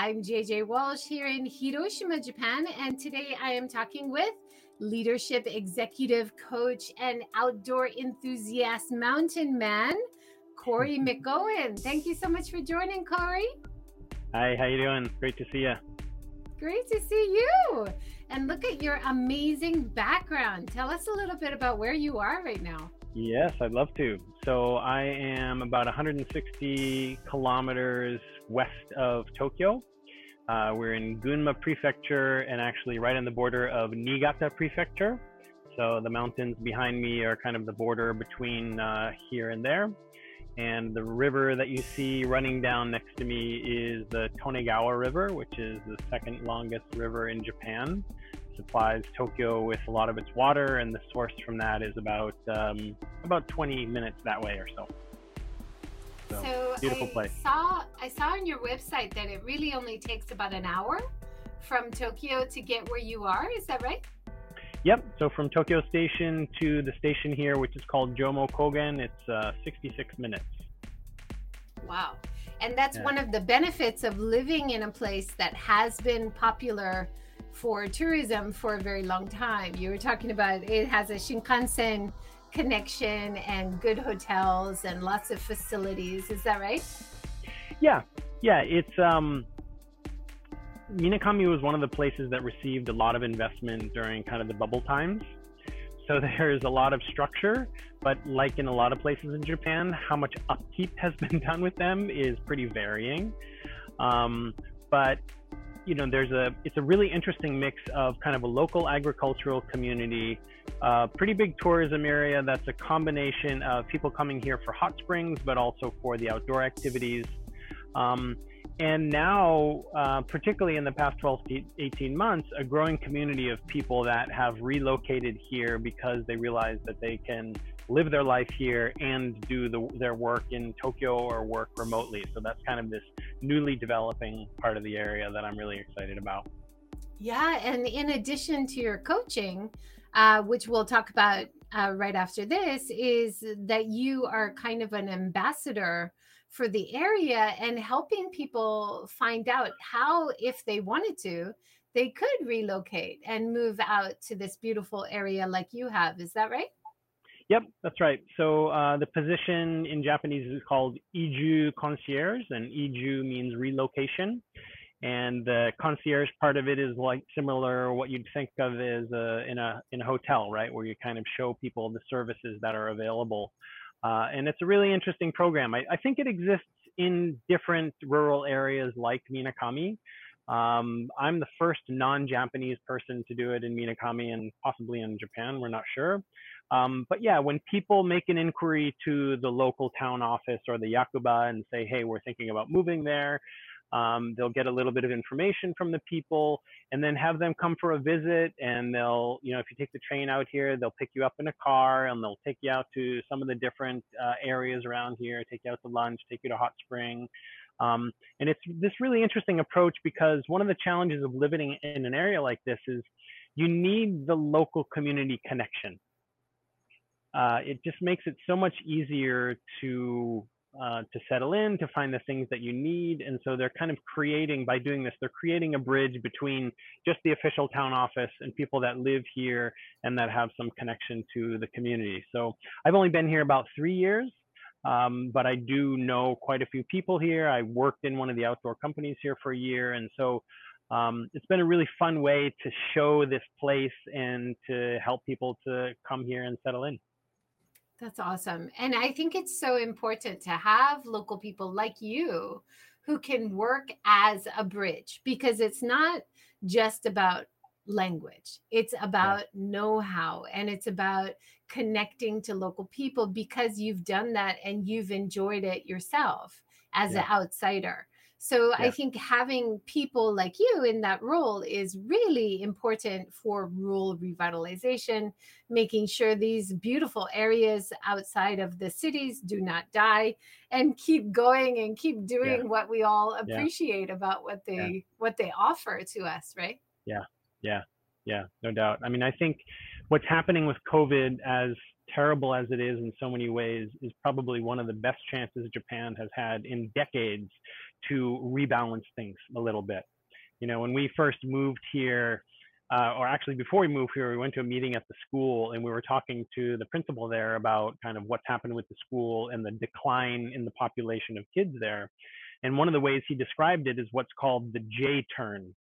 I'm JJ Walsh here in Hiroshima, Japan, and today I am talking with leadership executive coach and outdoor enthusiast mountain man, Corey McGowan. Thank you so much for joining, Corey. Hi, how you doing? Great to see you. Great to see you. And look at your amazing background. Tell us a little bit about where you are right now. Yes, I'd love to. So I am about 160 kilometers west of Tokyo. Uh, we're in Gunma Prefecture and actually right on the border of Niigata Prefecture. So the mountains behind me are kind of the border between uh, here and there. And the river that you see running down next to me is the Tonegawa River, which is the second longest river in Japan. Supplies Tokyo with a lot of its water, and the source from that is about um, about 20 minutes that way or so. So, so beautiful I place. Saw I saw on your website that it really only takes about an hour from Tokyo to get where you are. Is that right? Yep. So from Tokyo Station to the station here, which is called Jomo Kogen, it's uh, 66 minutes. Wow. And that's yeah. one of the benefits of living in a place that has been popular for tourism for a very long time. You were talking about it has a Shinkansen connection and good hotels and lots of facilities. Is that right? Yeah. Yeah. It's, um, Minakami was one of the places that received a lot of investment during kind of the bubble times. So there's a lot of structure, but like in a lot of places in Japan, how much upkeep has been done with them is pretty varying. Um, but you know, there's a it's a really interesting mix of kind of a local agricultural community, uh, pretty big tourism area that's a combination of people coming here for hot springs, but also for the outdoor activities. Um, and now, uh, particularly in the past 12 to 18 months, a growing community of people that have relocated here because they realize that they can live their life here and do the, their work in Tokyo or work remotely. So that's kind of this newly developing part of the area that I'm really excited about. Yeah. And in addition to your coaching, uh, which we'll talk about uh, right after this, is that you are kind of an ambassador for the area and helping people find out how, if they wanted to, they could relocate and move out to this beautiful area like you have. Is that right? Yep, that's right. So uh, the position in Japanese is called Iju concierge, and Iju means relocation. And the concierge part of it is like similar what you'd think of as a, in a in a hotel, right, where you kind of show people the services that are available uh, and it's a really interesting program. I, I, think it exists in different rural areas like Minakami. Um, I'm the first non-Japanese person to do it in Minakami and possibly in Japan. We're not sure. Um, but yeah, when people make an inquiry to the local town office or the yakuba and say, "Hey, we're thinking about moving there," Um, they'll get a little bit of information from the people and then have them come for a visit. And they'll, you know, if you take the train out here, they'll pick you up in a car and they'll take you out to some of the different uh, areas around here, take you out to lunch, take you to hot spring. Um, and it's this really interesting approach because one of the challenges of living in an area like this is you need the local community connection. Uh, it just makes it so much easier to uh, to settle in, to find the things that you need. And so they're kind of creating, by doing this, they're creating a bridge between just the official town office and people that live here and that have some connection to the community. So I've only been here about three years. Um, but I do know quite a few people here. I worked in one of the outdoor companies here for a year. And so um, it's been a really fun way to show this place and to help people to come here and settle in. That's awesome. And I think it's so important to have local people like you who can work as a bridge because it's not just about language, it's about yeah. know how and it's about connecting to local people because you've done that and you've enjoyed it yourself as yeah. an outsider. So yeah. I think having people like you in that role is really important for rural revitalization, making sure these beautiful areas outside of the cities do not die and keep going and keep doing yeah. what we all appreciate yeah. about what they what they offer to us, right? Yeah. Yeah. Yeah, no doubt. I mean, I think what's happening with COVID as terrible as it is in so many ways, is probably one of the best chances Japan has had in decades to rebalance things a little bit. You know, when we first moved here, uh, or actually before we moved here, we went to a meeting at the school and we were talking to the principal there about kind of what's happened with the school and the decline in the population of kids there. And one of the ways he described it is what's called the J turn.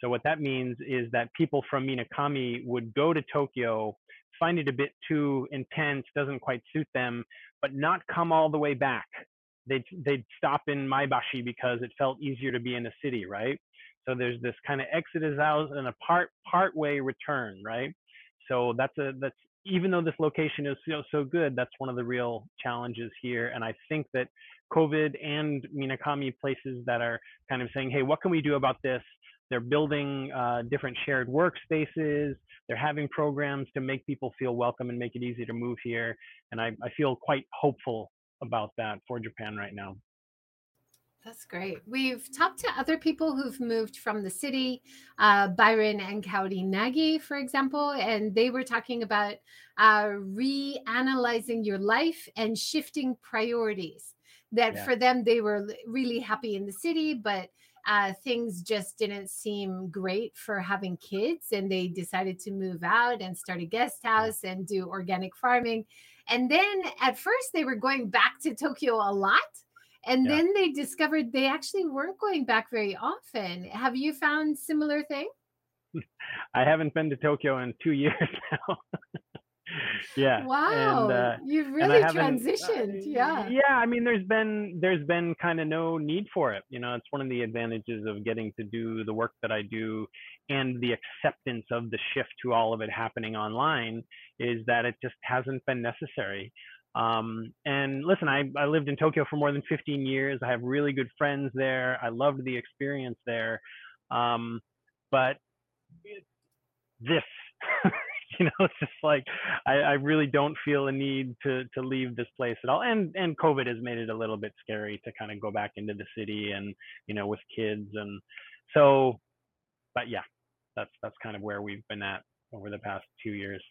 So what that means is that people from Minakami would go to Tokyo, find it a bit too intense, doesn't quite suit them, but not come all the way back. They'd, they'd stop in Maebashi because it felt easier to be in a city, right? So there's this kind of exodus out and a part part way return, right? So that's a that's even though this location is so, so good, that's one of the real challenges here. And I think that COVID and Minakami places that are kind of saying, hey, what can we do about this? They're building uh, different shared workspaces. They're having programs to make people feel welcome and make it easy to move here. And I, I feel quite hopeful about that for Japan right now. That's great. We've talked to other people who've moved from the city, uh, Byron and Kaori Nagi, for example, and they were talking about uh, reanalyzing your life and shifting priorities. That yeah. for them, they were really happy in the city, but uh, things just didn't seem great for having kids, and they decided to move out and start a guest house and do organic farming. And then at first, they were going back to Tokyo a lot and yeah. then they discovered they actually weren't going back very often. Have you found similar thing? I haven't been to Tokyo in two years now. yeah. Wow. And, uh, You've really transitioned. Uh, yeah. Yeah. I mean, there's been there's been kind of no need for it. You know, it's one of the advantages of getting to do the work that I do, and the acceptance of the shift to all of it happening online is that it just hasn't been necessary. Um, and listen, I, I lived in Tokyo for more than 15 years. I have really good friends there. I loved the experience there. Um, but this, you know, it's just like I, I really don't feel a need to to leave this place at all. And and COVID has made it a little bit scary to kind of go back into the city and you know with kids and so. But yeah, that's that's kind of where we've been at over the past two years.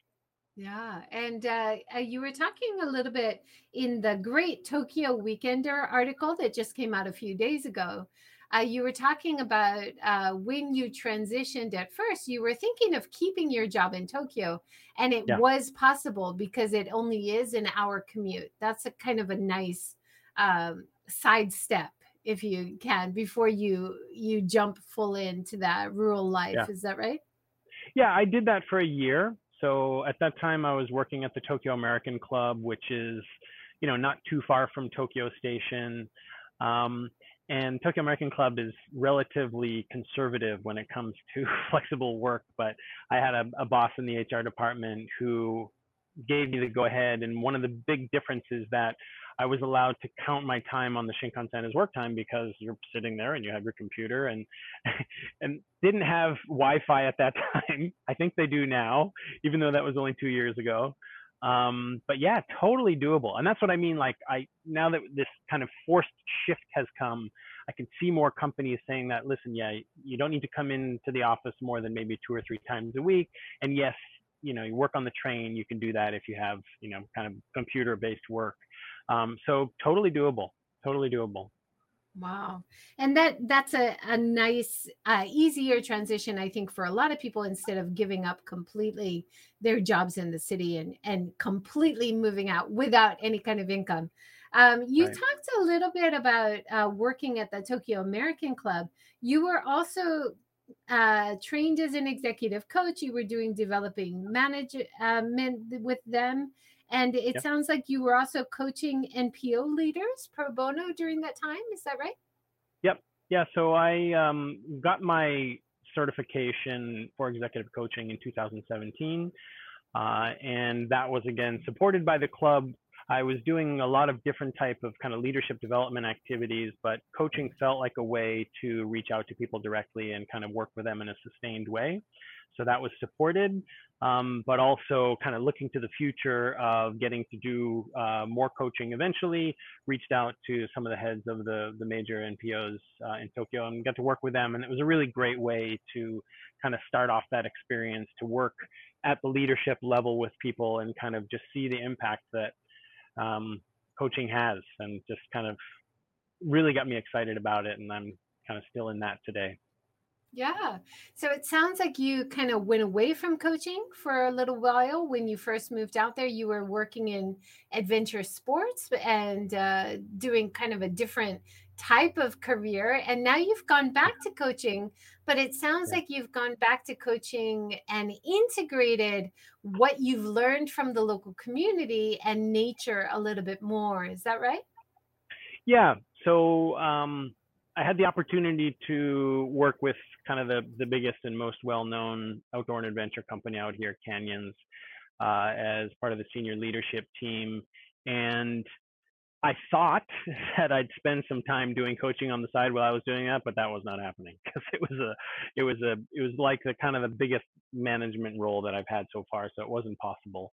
Yeah, and uh, uh, you were talking a little bit in the Great Tokyo Weekender article that just came out a few days ago. Uh, you were talking about uh, when you transitioned at first, you were thinking of keeping your job in Tokyo, and it yeah. was possible because it only is an hour commute. That's a kind of a nice um, sidestep, if you can, before you you jump full into that rural life. Yeah. Is that right? Yeah, I did that for a year so at that time, I was working at the Tokyo American Club, which is, you know, not too far from Tokyo Station. Um, and Tokyo American Club is relatively conservative when it comes to flexible work. But I had a, a boss in the HR department who gave me the go ahead. And one of the big differences that I was allowed to count my time on the Shinkansen as work time because you're sitting there and you have your computer and and didn't have Wi-Fi at that time. I think they do now, even though that was only two years ago. Um, but yeah, totally doable. And that's what I mean. Like I now that this kind of forced shift has come, I can see more companies saying that. Listen, yeah, you don't need to come into the office more than maybe two or three times a week. And yes, you know, you work on the train. You can do that if you have you know kind of computer-based work. Um, so totally doable, totally doable. Wow. And that that's a, a nice, uh, easier transition, I think, for a lot of people instead of giving up completely their jobs in the city and, and completely moving out without any kind of income. Um, you right. talked a little bit about uh, working at the Tokyo American Club. You were also uh, trained as an executive coach. You were doing developing management uh, with them. And it yep. sounds like you were also coaching NPO leaders pro bono during that time. Is that right? Yep. Yeah. So I um, got my certification for executive coaching in 2017. Uh, and that was again supported by the club. I was doing a lot of different type of kind of leadership development activities, but coaching felt like a way to reach out to people directly and kind of work with them in a sustained way. So that was supported, um, but also kind of looking to the future of getting to do uh, more coaching eventually, reached out to some of the heads of the, the major NPOs uh, in Tokyo and got to work with them. And it was a really great way to kind of start off that experience to work at the leadership level with people and kind of just see the impact that um, coaching has and just kind of really got me excited about it, and I'm kind of still in that today. Yeah. So it sounds like you kind of went away from coaching for a little while when you first moved out there. You were working in adventure sports and uh, doing kind of a different type of career. And now you've gone back to coaching, but it sounds like you've gone back to coaching and integrated what you've learned from the local community and nature a little bit more. Is that right? Yeah. So, um, I had the opportunity to work with kind of the, the biggest and most well-known outdoor and adventure company out here, Canyons, uh, as part of the senior leadership team. And I thought that I'd spend some time doing coaching on the side while I was doing that, but that was not happening because it was a, it was a, it was like the kind of the biggest management role that I've had so far, so it wasn't possible.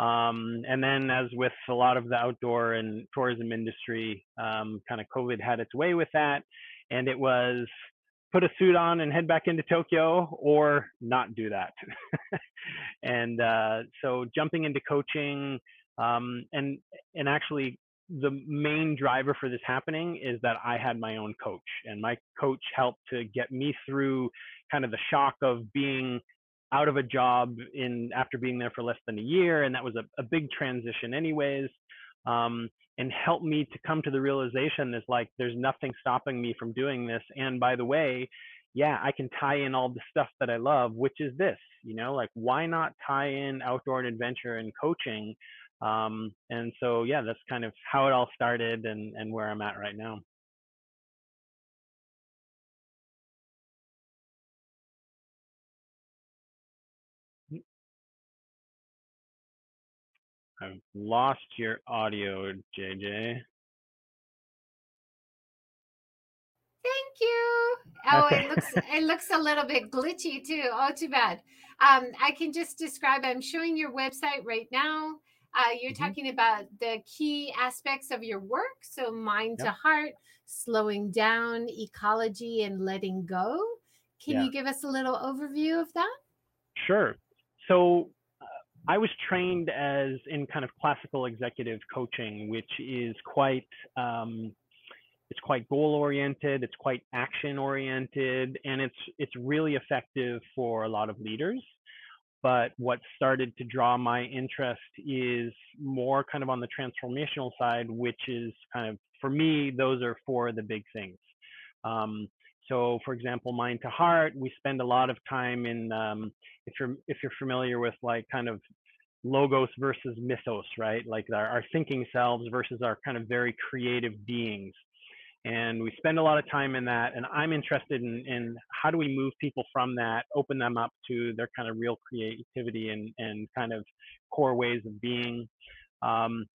Um, and then, as with a lot of the outdoor and tourism industry, um, kind of COVID had its way with that, and it was put a suit on and head back into Tokyo or not do that. and uh, so, jumping into coaching, um, and and actually, the main driver for this happening is that I had my own coach, and my coach helped to get me through kind of the shock of being out of a job in after being there for less than a year, and that was a, a big transition, anyways. Um, and helped me to come to the realization is like there's nothing stopping me from doing this. And by the way, yeah, I can tie in all the stuff that I love, which is this, you know, like why not tie in outdoor and adventure and coaching? Um, and so yeah, that's kind of how it all started and and where I'm at right now. I've lost your audio, JJ. Thank you. Oh, it looks it looks a little bit glitchy too. Oh, too bad. Um, I can just describe. I'm showing your website right now. Uh, you're mm-hmm. talking about the key aspects of your work. So, mind yep. to heart, slowing down, ecology, and letting go. Can yeah. you give us a little overview of that? Sure. So, I was trained as in kind of classical executive coaching, which is quite um, it's quite goal oriented, it's quite action oriented, and it's it's really effective for a lot of leaders. But what started to draw my interest is more kind of on the transformational side, which is kind of for me those are four of the big things. Um, so, for example, mind to heart, we spend a lot of time in um, if you're if you're familiar with like kind of logos versus mythos, right? Like our, our thinking selves versus our kind of very creative beings. And we spend a lot of time in that. And I'm interested in, in how do we move people from that, open them up to their kind of real creativity and, and kind of core ways of being. Um,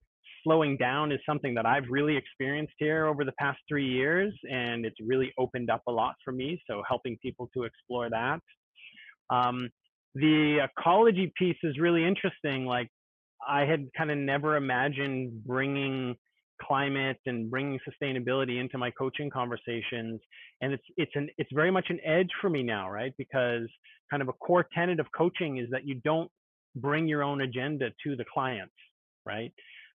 slowing down is something that I've really experienced here over the past three years, and it's really opened up a lot for me. So helping people to explore that. Um, the ecology piece is really interesting. Like I had kind of never imagined bringing climate and bringing sustainability into my coaching conversations and it's it's an it's very much an edge for me now right because kind of a core tenet of coaching is that you don't bring your own agenda to the clients right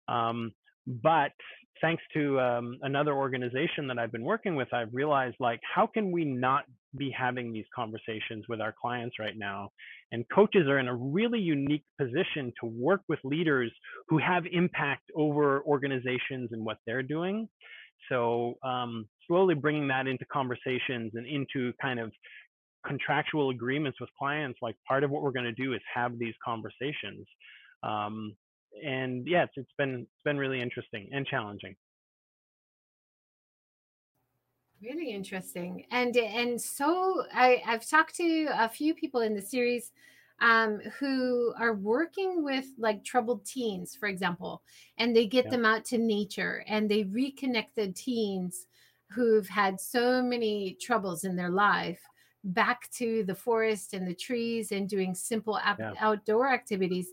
um, but thanks to um, another organization that I've been working with, I've realized like, how can we not be having these conversations with our clients right now? And coaches are in a really unique position to work with leaders who have impact over organizations and what they're doing. So um, slowly bringing that into conversations and into kind of contractual agreements with clients, like part of what we're going to do is have these conversations. Um, and yeah, it's, it's been it's been really interesting and challenging. Really interesting, and and so I I've talked to a few people in the series um, who are working with like troubled teens, for example, and they get yeah. them out to nature and they reconnect the teens who've had so many troubles in their life back to the forest and the trees and doing simple ap- yeah. outdoor activities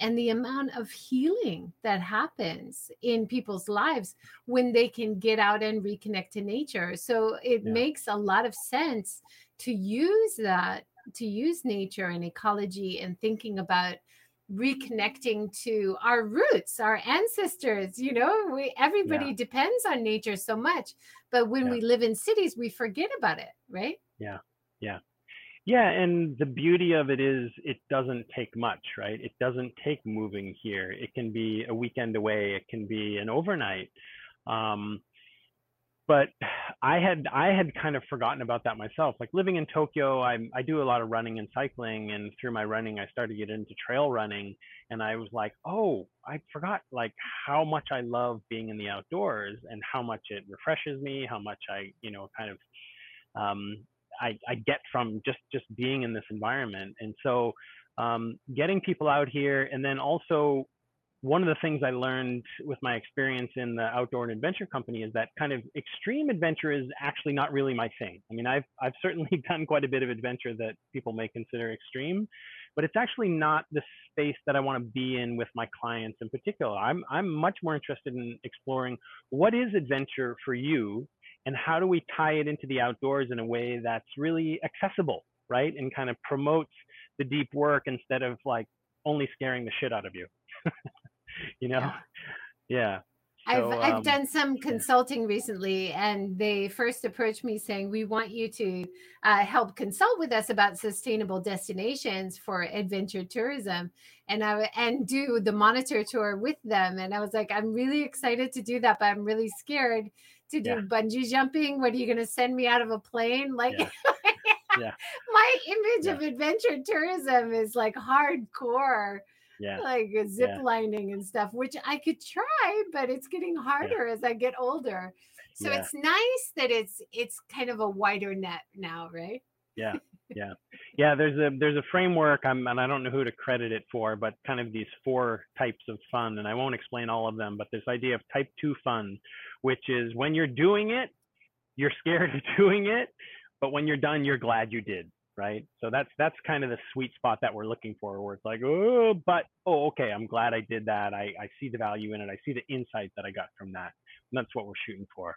and the amount of healing that happens in people's lives when they can get out and reconnect to nature. So it yeah. makes a lot of sense to use that, to use nature and ecology and thinking about reconnecting to our roots our ancestors you know we everybody yeah. depends on nature so much but when yeah. we live in cities we forget about it right yeah yeah yeah and the beauty of it is it doesn't take much right? It doesn't take moving here. It can be a weekend away. It can be an overnight. Um, but I had I had kind of forgotten about that myself. Like living in Tokyo, I I do a lot of running and cycling, and through my running, I started to get into trail running, and I was like, oh, I forgot like how much I love being in the outdoors and how much it refreshes me, how much I you know kind of um, I I get from just just being in this environment, and so um, getting people out here, and then also one of the things I learned with my experience in the outdoor and adventure company is that kind of extreme adventure is actually not really my thing. I mean, I've I've certainly done quite a bit of adventure that people may consider extreme, but it's actually not the space that I want to be in with my clients in particular. I'm I'm much more interested in exploring what is adventure for you and how do we tie it into the outdoors in a way that's really accessible, right? And kind of promotes the deep work instead of like only scaring the shit out of you. you know? Yeah. So, I've I've um, done some consulting recently, and they first approached me saying, "We want you to uh, help consult with us about sustainable destinations for adventure tourism, and I and do the monitor tour with them." And I was like, "I'm really excited to do that, but I'm really scared to do yeah. bungee jumping. What are you going to send me out of a plane? Like, yeah. yeah. my image of adventure tourism is like hardcore." yeah. like zip lining and stuff, which I could try, but it's getting harder as I get older. So it's nice that it's it's kind of a wider net now, right? Yeah, yeah, yeah. There's a there's a framework, I'm, and I don't know who to credit it for, but kind of these four types of fun, and I won't explain all of them, but this idea of type two fun, which is when you're doing it, you're scared of doing it, but when you're done, you're glad you did right? So that's that's kind of the sweet spot that we're looking for, where it's like, oh, but oh, okay, I'm glad I did that. I I see the value in it. I see the insight that I got from that. And that's what we're shooting for.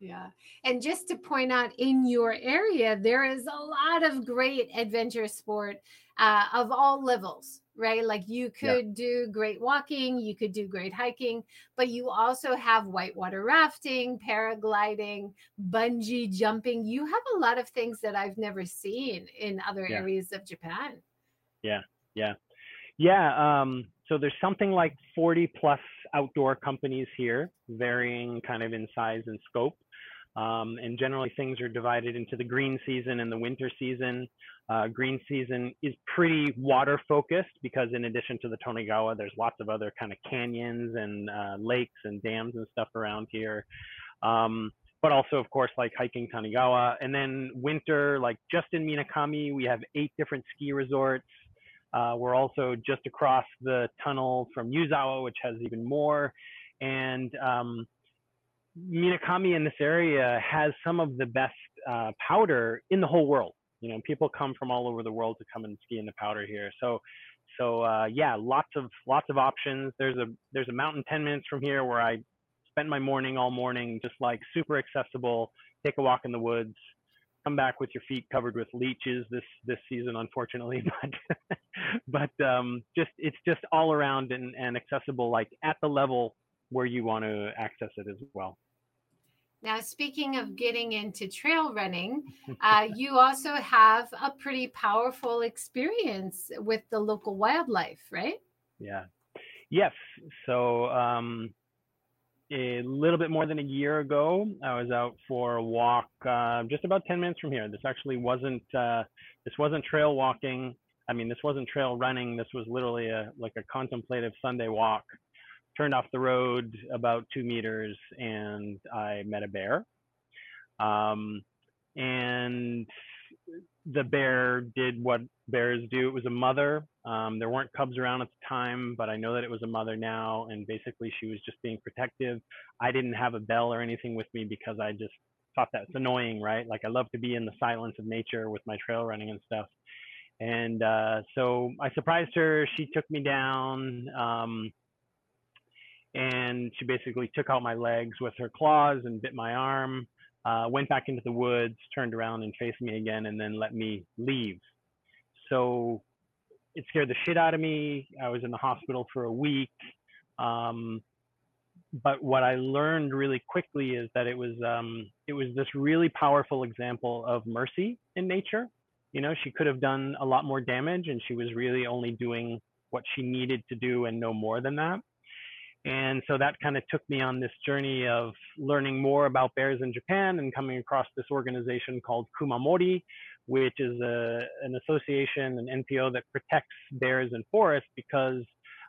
Yeah. And just to point out, in your area, there is a lot of great adventure sport uh, of all levels, right? Like you could yeah. do great walking, you could do great hiking, but you also have whitewater rafting, paragliding, bungee jumping. You have a lot of things that I've never seen in other yeah. areas of Japan. Yeah. Yeah. Yeah. Um, so there's something like 40 plus outdoor companies here, varying kind of in size and scope. Um, and generally things are divided into the green season and the winter season. Uh, green season is pretty water focused because in addition to the Tonegawa, there's lots of other kind of canyons and uh, lakes and dams and stuff around here. Um, but also, of course, like hiking Tanigawa. And then winter, like just in Minakami, we have eight different ski resorts. Uh, we're also just across the tunnel from Yuzawa, which has even more. And um, Minakami in this area has some of the best uh, powder in the whole world. You know, people come from all over the world to come and ski in the powder here. So, so uh, yeah, lots of lots of options. There's a there's a mountain 10 minutes from here where I spent my morning all morning, just like super accessible. Take a walk in the woods, come back with your feet covered with leeches this this season, unfortunately, but but um, just it's just all around and, and accessible, like at the level where you want to access it as well. Now, speaking of getting into trail running, uh, you also have a pretty powerful experience with the local wildlife, right? Yeah. Yes. So, um, a little bit more than a year ago, I was out for a walk uh, just about 10 minutes from here. This actually wasn't uh, this wasn't trail walking. I mean, this wasn't trail running. This was literally a like a contemplative Sunday walk turned off the road about two meters and I met a bear. Um, and the bear did what bears do. It was a mother. Um, there weren't cubs around at the time, but I know that it was a mother now. And basically, she was just being protective. I didn't have a bell or anything with me because I just thought that's annoying, right? Like I love to be in the silence of nature with my trail running and stuff. And uh, so I surprised her. She took me down. Um, and she basically took out my legs with her claws and bit my arm. Uh, went back into the woods, turned around and faced me again, and then let me leave. So it scared the shit out of me. I was in the hospital for a week. Um, but what I learned really quickly is that it was um, it was this really powerful example of mercy in nature. You know, she could have done a lot more damage, and she was really only doing what she needed to do and no more than that. And so that kind of took me on this journey of learning more about bears in Japan and coming across this organization called Kumamori, which is a, an association, an NPO that protects bears in forests because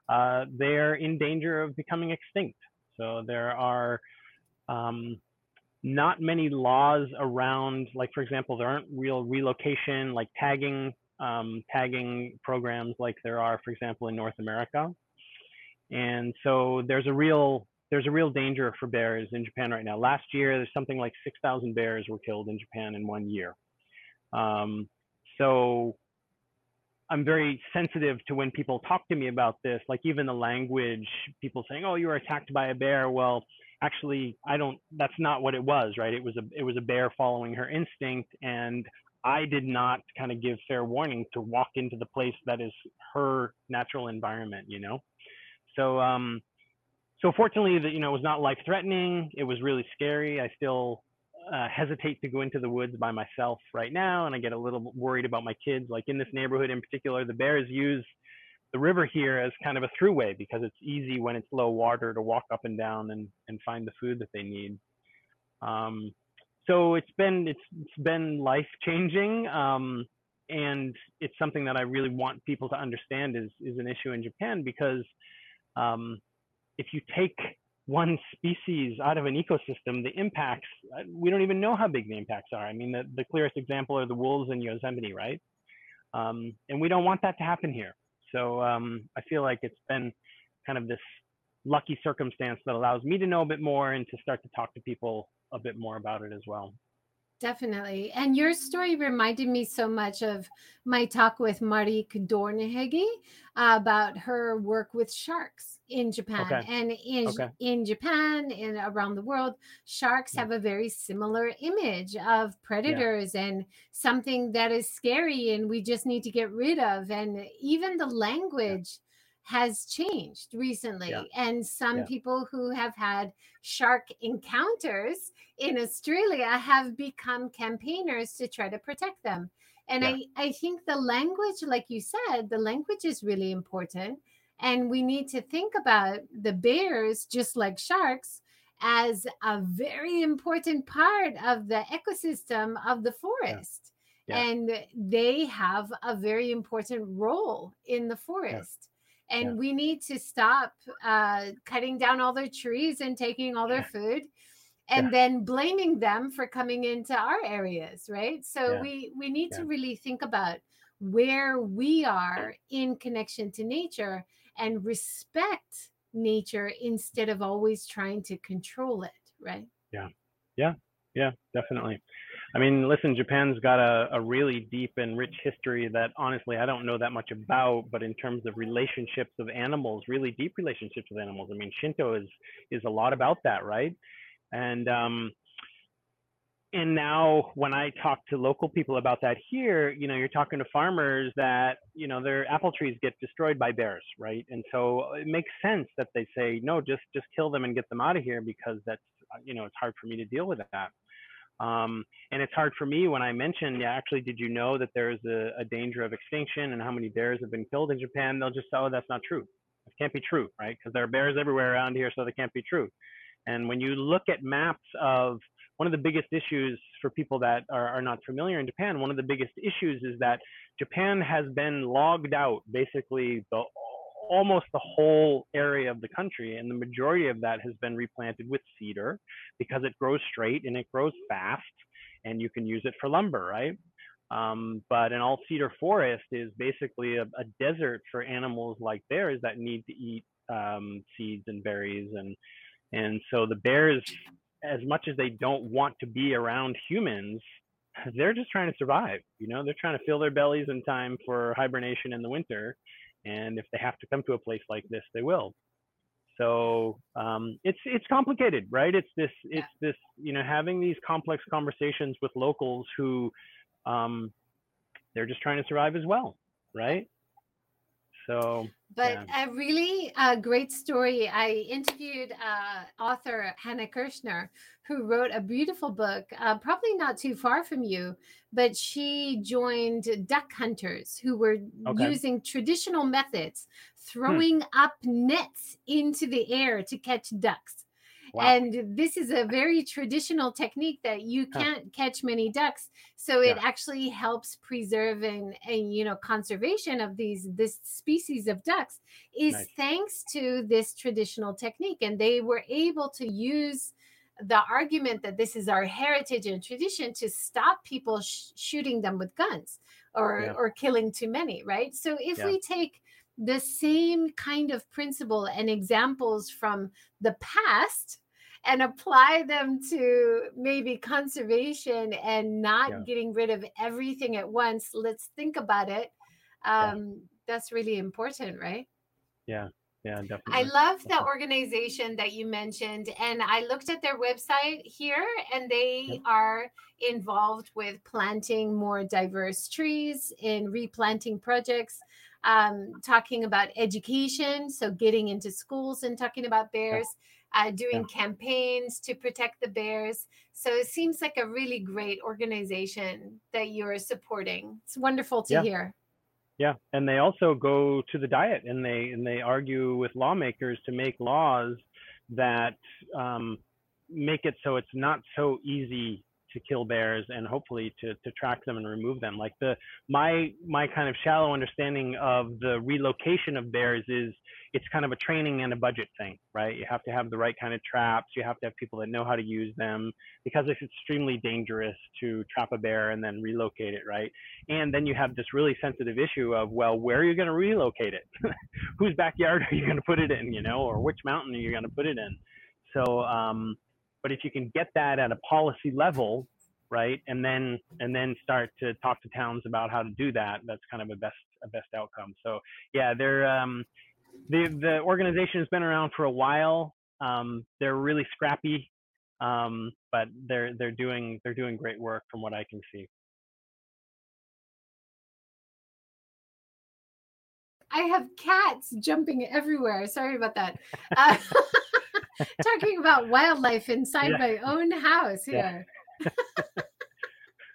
uh, they're in danger of becoming extinct. So there are um, not many laws around, like for example, there aren't real relocation, like tagging, um, tagging programs like there are, for example, in North America. And so there's a real there's a real danger for bears in Japan right now. Last year, there's something like 6,000 bears were killed in Japan in one year. Um, so I'm very sensitive to when people talk to me about this, like even the language, people saying, "Oh, you were attacked by a bear." Well, actually, I don't. That's not what it was, right? It was a it was a bear following her instinct, and I did not kind of give fair warning to walk into the place that is her natural environment, you know. So, um, so fortunately, that you know, it was not life threatening. It was really scary. I still uh, hesitate to go into the woods by myself right now, and I get a little worried about my kids. Like in this neighborhood in particular, the bears use the river here as kind of a throughway because it's easy when it's low water to walk up and down and, and find the food that they need. Um, so it's been it's it's been life changing, um, and it's something that I really want people to understand is is an issue in Japan because um, if you take one species out of an ecosystem, the impacts, uh, we don't even know how big the impacts are. I mean, the, the clearest example are the wolves in Yosemite, right? Um, and we don't want that to happen here. So um, I feel like it's been kind of this lucky circumstance that allows me to know a bit more and to start to talk to people a bit more about it as well. Definitely. And your story reminded me so much of my talk with Marieke Doornhege about her work with sharks in Japan. Okay. And in, okay. in Japan and around the world, sharks yeah. have a very similar image of predators yeah. and something that is scary and we just need to get rid of. And even the language. Yeah has changed recently. Yeah. And some yeah. people who have had shark encounters in Australia have become campaigners to try to protect them. And yeah. I, I think the language, like you said, the language is really important. And we need to think about the bears, just like sharks, as a very important part of the ecosystem of the forest. And they have a very important role in the forest and yeah. we need to stop uh, cutting down all their trees and taking all their food and yeah. then blaming them for coming into our areas right? So yeah. we we need to really think about where we are in connection to nature and respect nature instead of always trying to control it right? Yeah. Yeah. Yeah definitely I mean, listen, Japan's got a, a really deep and rich history that honestly I don't know that much about, but in terms of relationships of animals, really deep relationships with animals. I mean, Shinto is is a lot about that, right? And um, and now when I talk to local people about that here, you know, you're talking to farmers that, you know, their apple trees get destroyed by bears, right? And so it makes sense that they say, no, just just kill them and get them out of here because that's, you know, it's hard for me to deal with that. Um, and it's hard for me when I mention, yeah, actually, did you know that there's a, a, danger of extinction and how many bears have been killed in Japan? They'll just say, oh, that's not true. It can't be true, right? Because there are bears everywhere around here, so they can't be true. And when you look at maps of one of the biggest issues for people that are, are not familiar in Japan, one of the biggest issues is that Japan has been logged out basically the almost the whole area of the country, and the majority of that has been replanted with cedar because it grows straight and it grows fast, and you can use it for lumber, right? Um, but an all cedar forest is basically a, a, desert for animals like bears that need to eat um, seeds and berries, and and so the bears, as much as they don't want to be around humans, they're just trying to survive. You know, they're trying to fill their bellies in time for hibernation in the winter, and if they have to come to a place like this, they will. So um, it's it's complicated, right? It's this it's this you know having these complex conversations with locals who um, they're just trying to survive as well, right? So, but yeah. a really uh, great story. I interviewed uh, author Hannah Kirshner, who wrote a beautiful book, uh, probably not too far from you, but she joined duck hunters who were Okay. using traditional methods, Hmm. throwing up nets into the air to catch ducks. Wow. And this is a very traditional technique that you can't catch many ducks. So it Yeah. actually helps preserve and, and you know conservation of these this species of ducks is Nice. thanks to this traditional technique. And they were able to use the argument that this is our heritage and tradition to stop people sh- shooting them with guns or Yeah. or killing too many, right? So if Yeah. we take the same kind of principle and examples from the past and apply them to maybe conservation and not Yeah. getting rid of everything at once let's think about it Yeah. um, that's really important right Yeah. Yeah. definitely I love the organization that you mentioned, and I looked at their website here, and they Yep. are involved with planting more diverse trees in replanting projects, um, talking about education, so getting into schools and talking about Yeah. bears, uh, Yeah. doing campaigns to protect the bears. So it seems like a really great organization that you're supporting. It's wonderful to Yeah. hear. Yeah, and they also go to the diet and they and they argue with lawmakers to make laws that um, make it so it's not so easy to kill bears and hopefully to to track them and remove them. Like the my my kind of shallow understanding of the relocation of bears is it's kind of a training and a budget thing, right? You have to have the right kind of traps. You have to have people that know how to use them because it's extremely dangerous to trap a bear and then relocate it, right? And then you have this really sensitive issue of, well, where are you going to relocate it? Whose backyard are you going to put it in, you know, or which mountain are you going to put it in? So, um, but if you can get that at a policy level, right, and then and then start to talk to towns about how to do that, that's kind of a best a best outcome. So, yeah, they're um, the the organization has been around for a while. Um, they're really scrappy, um, but they're they're doing they're doing great work from what I can see. I have cats jumping everywhere. Sorry about that. Uh, talking about wildlife inside Yeah. my own house Yeah.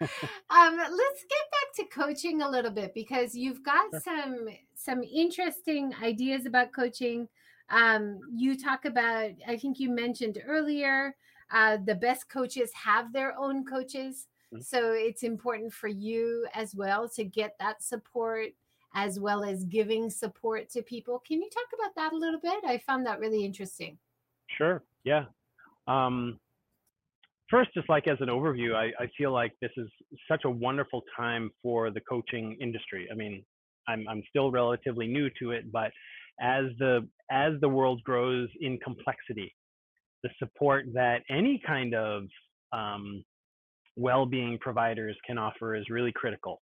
um, let's get back to coaching a little bit because you've got Sure. some some interesting ideas about coaching. Um, you talk about, I think you mentioned earlier, uh, the best coaches have their own coaches. Mhm. So it's important for you as well to get that support as well as giving support to people. Can you talk about that a little bit? I found that really interesting. Sure. Yeah. Um, first, just like as an overview, I, I feel like this is such a wonderful time for the coaching industry. I mean, I'm I'm still relatively new to it, but as the as the world grows in complexity, the support that any kind of um, well-being providers can offer is really critical.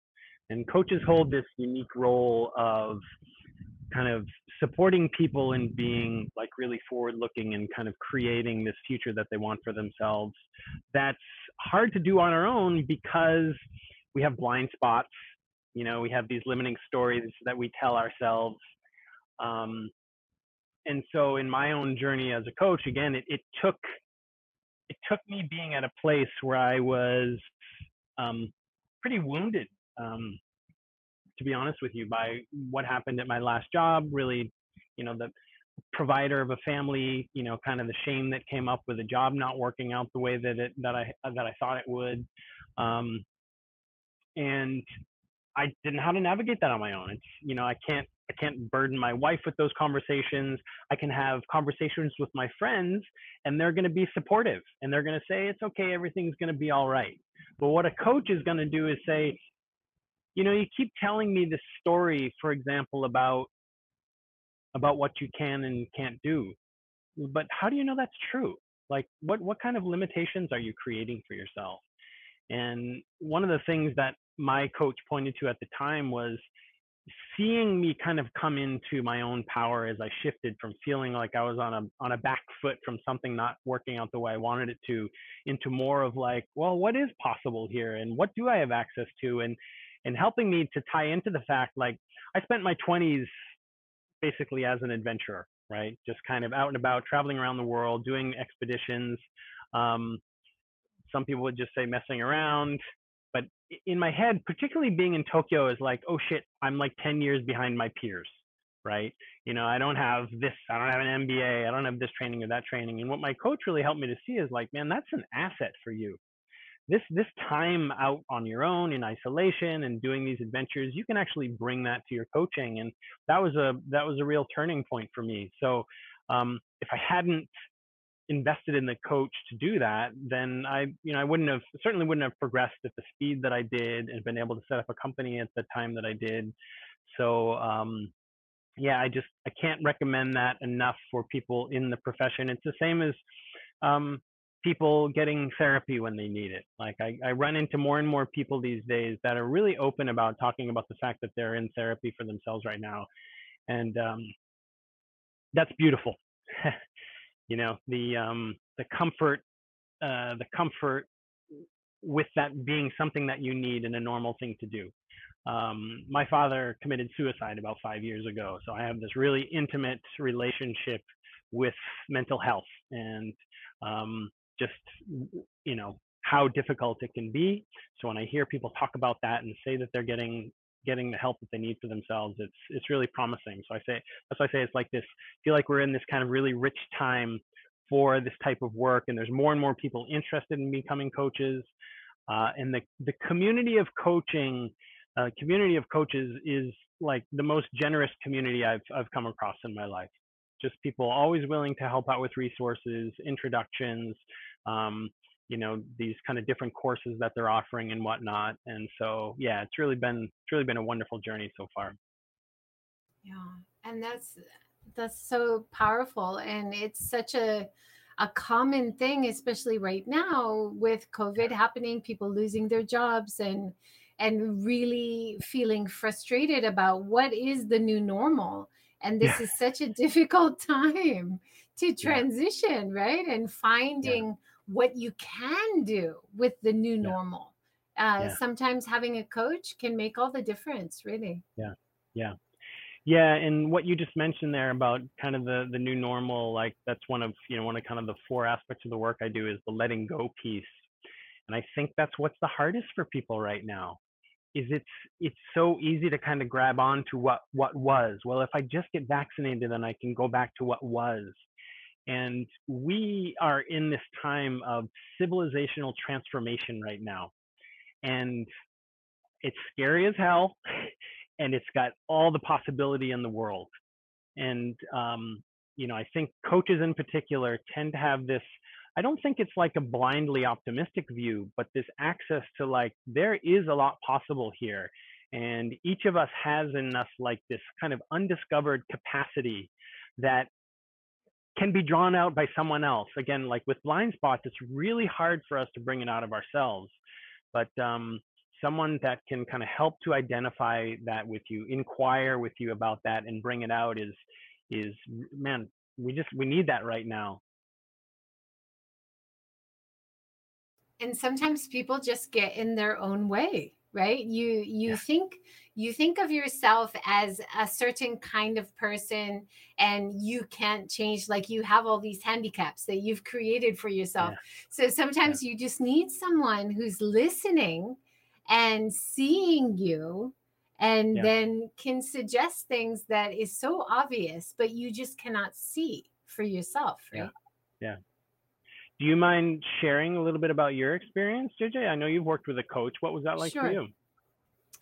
And coaches hold this unique role of kind of supporting people in being like really forward looking and kind of creating this future that they want for themselves. That's hard to do on our own because we have blind spots. You know we have these limiting stories that we tell ourselves. Um, and so in my own journey as a coach again it, it took it took me being at a place where i was um, pretty wounded. Um, to be honest with you, by what happened at my last job. Really, you know, the provider of a family, you know, kind of the shame that came up with a job not working out the way that it that I that I thought it would, um, and I didn't know how to navigate that on my own. It's you know, I can't I can't burden my wife with those conversations. I can have conversations with my friends, and they're going to be supportive, and they're going to say it's okay, everything's going to be all right. But what a coach is going to do is say, you know, you keep telling me this story, for example, about about what you can and can't do, but how do you know that's true? Like, what what kind of limitations are you creating for yourself? And one of the things that my coach pointed to at the time was seeing me kind of come into my own power as I shifted from feeling like I was on a on a back foot from something not working out the way I wanted it to into more of like, well, what is possible here and what do I have access to and and helping me to tie into the fact like I spent my 20s basically as an adventurer, right? Just kind of out and about, traveling around the world, doing expeditions. Um, some people would just say messing around. But in my head, particularly being in Tokyo, is like, oh shit, I'm like 10 years behind my peers, right? You know, I don't have this, I don't have an MBA, I don't have this training or that training. And what my coach really helped me to see is like, man, that's an asset for you this this time out on your own in isolation and doing these adventures you can actually bring that to your coaching and that was a that was a real turning point for me. So um, if i hadn't invested in the coach to do that then i you know i wouldn't have certainly wouldn't have progressed at the speed that i did and been able to set up a company at the time that i did. So um, yeah i just i can't recommend that enough for people in the profession. It's the same as um, people getting therapy when they need it. Like I, I run into more and more people these days that are really open about talking about the fact that they're in therapy for themselves right now. And um, that's beautiful. you know, the um, the comfort, uh, the comfort with that being something that you need and a normal thing to do. Um, my father committed suicide about five years ago, so I have this really intimate relationship with mental health and um, just you know how difficult it can be. So when i hear people talk about that and say that they're getting getting the help that they need for themselves it's it's really promising. So i say that's why i say it's like this I feel like we're in this kind of really rich time for this type of work and there's more and more people interested in becoming coaches. Uh, and the the community of coaching uh, community of coaches is like the most generous community I've I've come across in my life. Just people always willing to help out with resources, introductions, um, you know these kind of different courses that they're offering and whatnot and so yeah it's really been it's really been a wonderful journey so far yeah and that's that's so powerful and it's such a a common thing especially right now with covid happening people losing their jobs and and really feeling frustrated about what is the new normal and this yeah. is such a difficult time to transition yeah. right and finding yeah what you can do with the new yeah. normal. Uh, yeah. Sometimes having a coach can make all the difference, really. Yeah, yeah, yeah. And what you just mentioned there about kind of the the new normal, like that's one of you know one of kind of the four aspects of the work I do is the letting go piece. And I think that's what's the hardest for people right now is it's it's so easy to kind of grab on to what what was well if i just get vaccinated then i can go back to what was and we are in this time of civilizational transformation right now. And it's scary as hell. And it's got all the possibility in the world. And, um, you know, I think coaches in particular tend to have this. I don't think it's like a blindly optimistic view, but this access to like, there is a lot possible here. And each of us has in us like this kind of undiscovered capacity that can be drawn out by someone else. Again, like with blind spots, it's really hard for us to bring it out of ourselves. But um, someone that can kind of help to identify that with you, inquire with you about that, and bring it out is is man, we just we need that right now. And sometimes people just get in their own way right you you yeah. think you think of yourself as a certain kind of person and you can't change like you have all these handicaps that you've created for yourself yeah. so sometimes yeah. you just need someone who's listening and seeing you and then can suggest things that is so obvious but you just cannot see for yourself right yeah do you mind sharing a little bit about your experience, JJ? I know you've worked with a coach. What was that like sure. for you?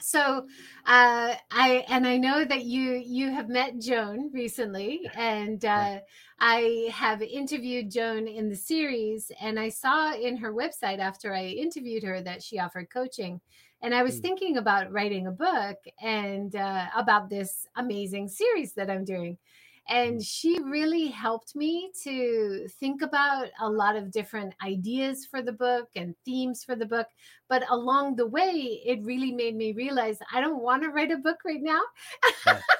So, uh, I and I know that you you have met Joan recently, and uh, I have interviewed Joan in the series, and I saw in her website after I interviewed her that she offered coaching, and I was mm. thinking about writing a book and uh, about this amazing series that I'm doing and mm. she really helped me to think about a lot of different ideas for the book and themes for the book but along the way it really made me realize i don't want to write a book right now yeah.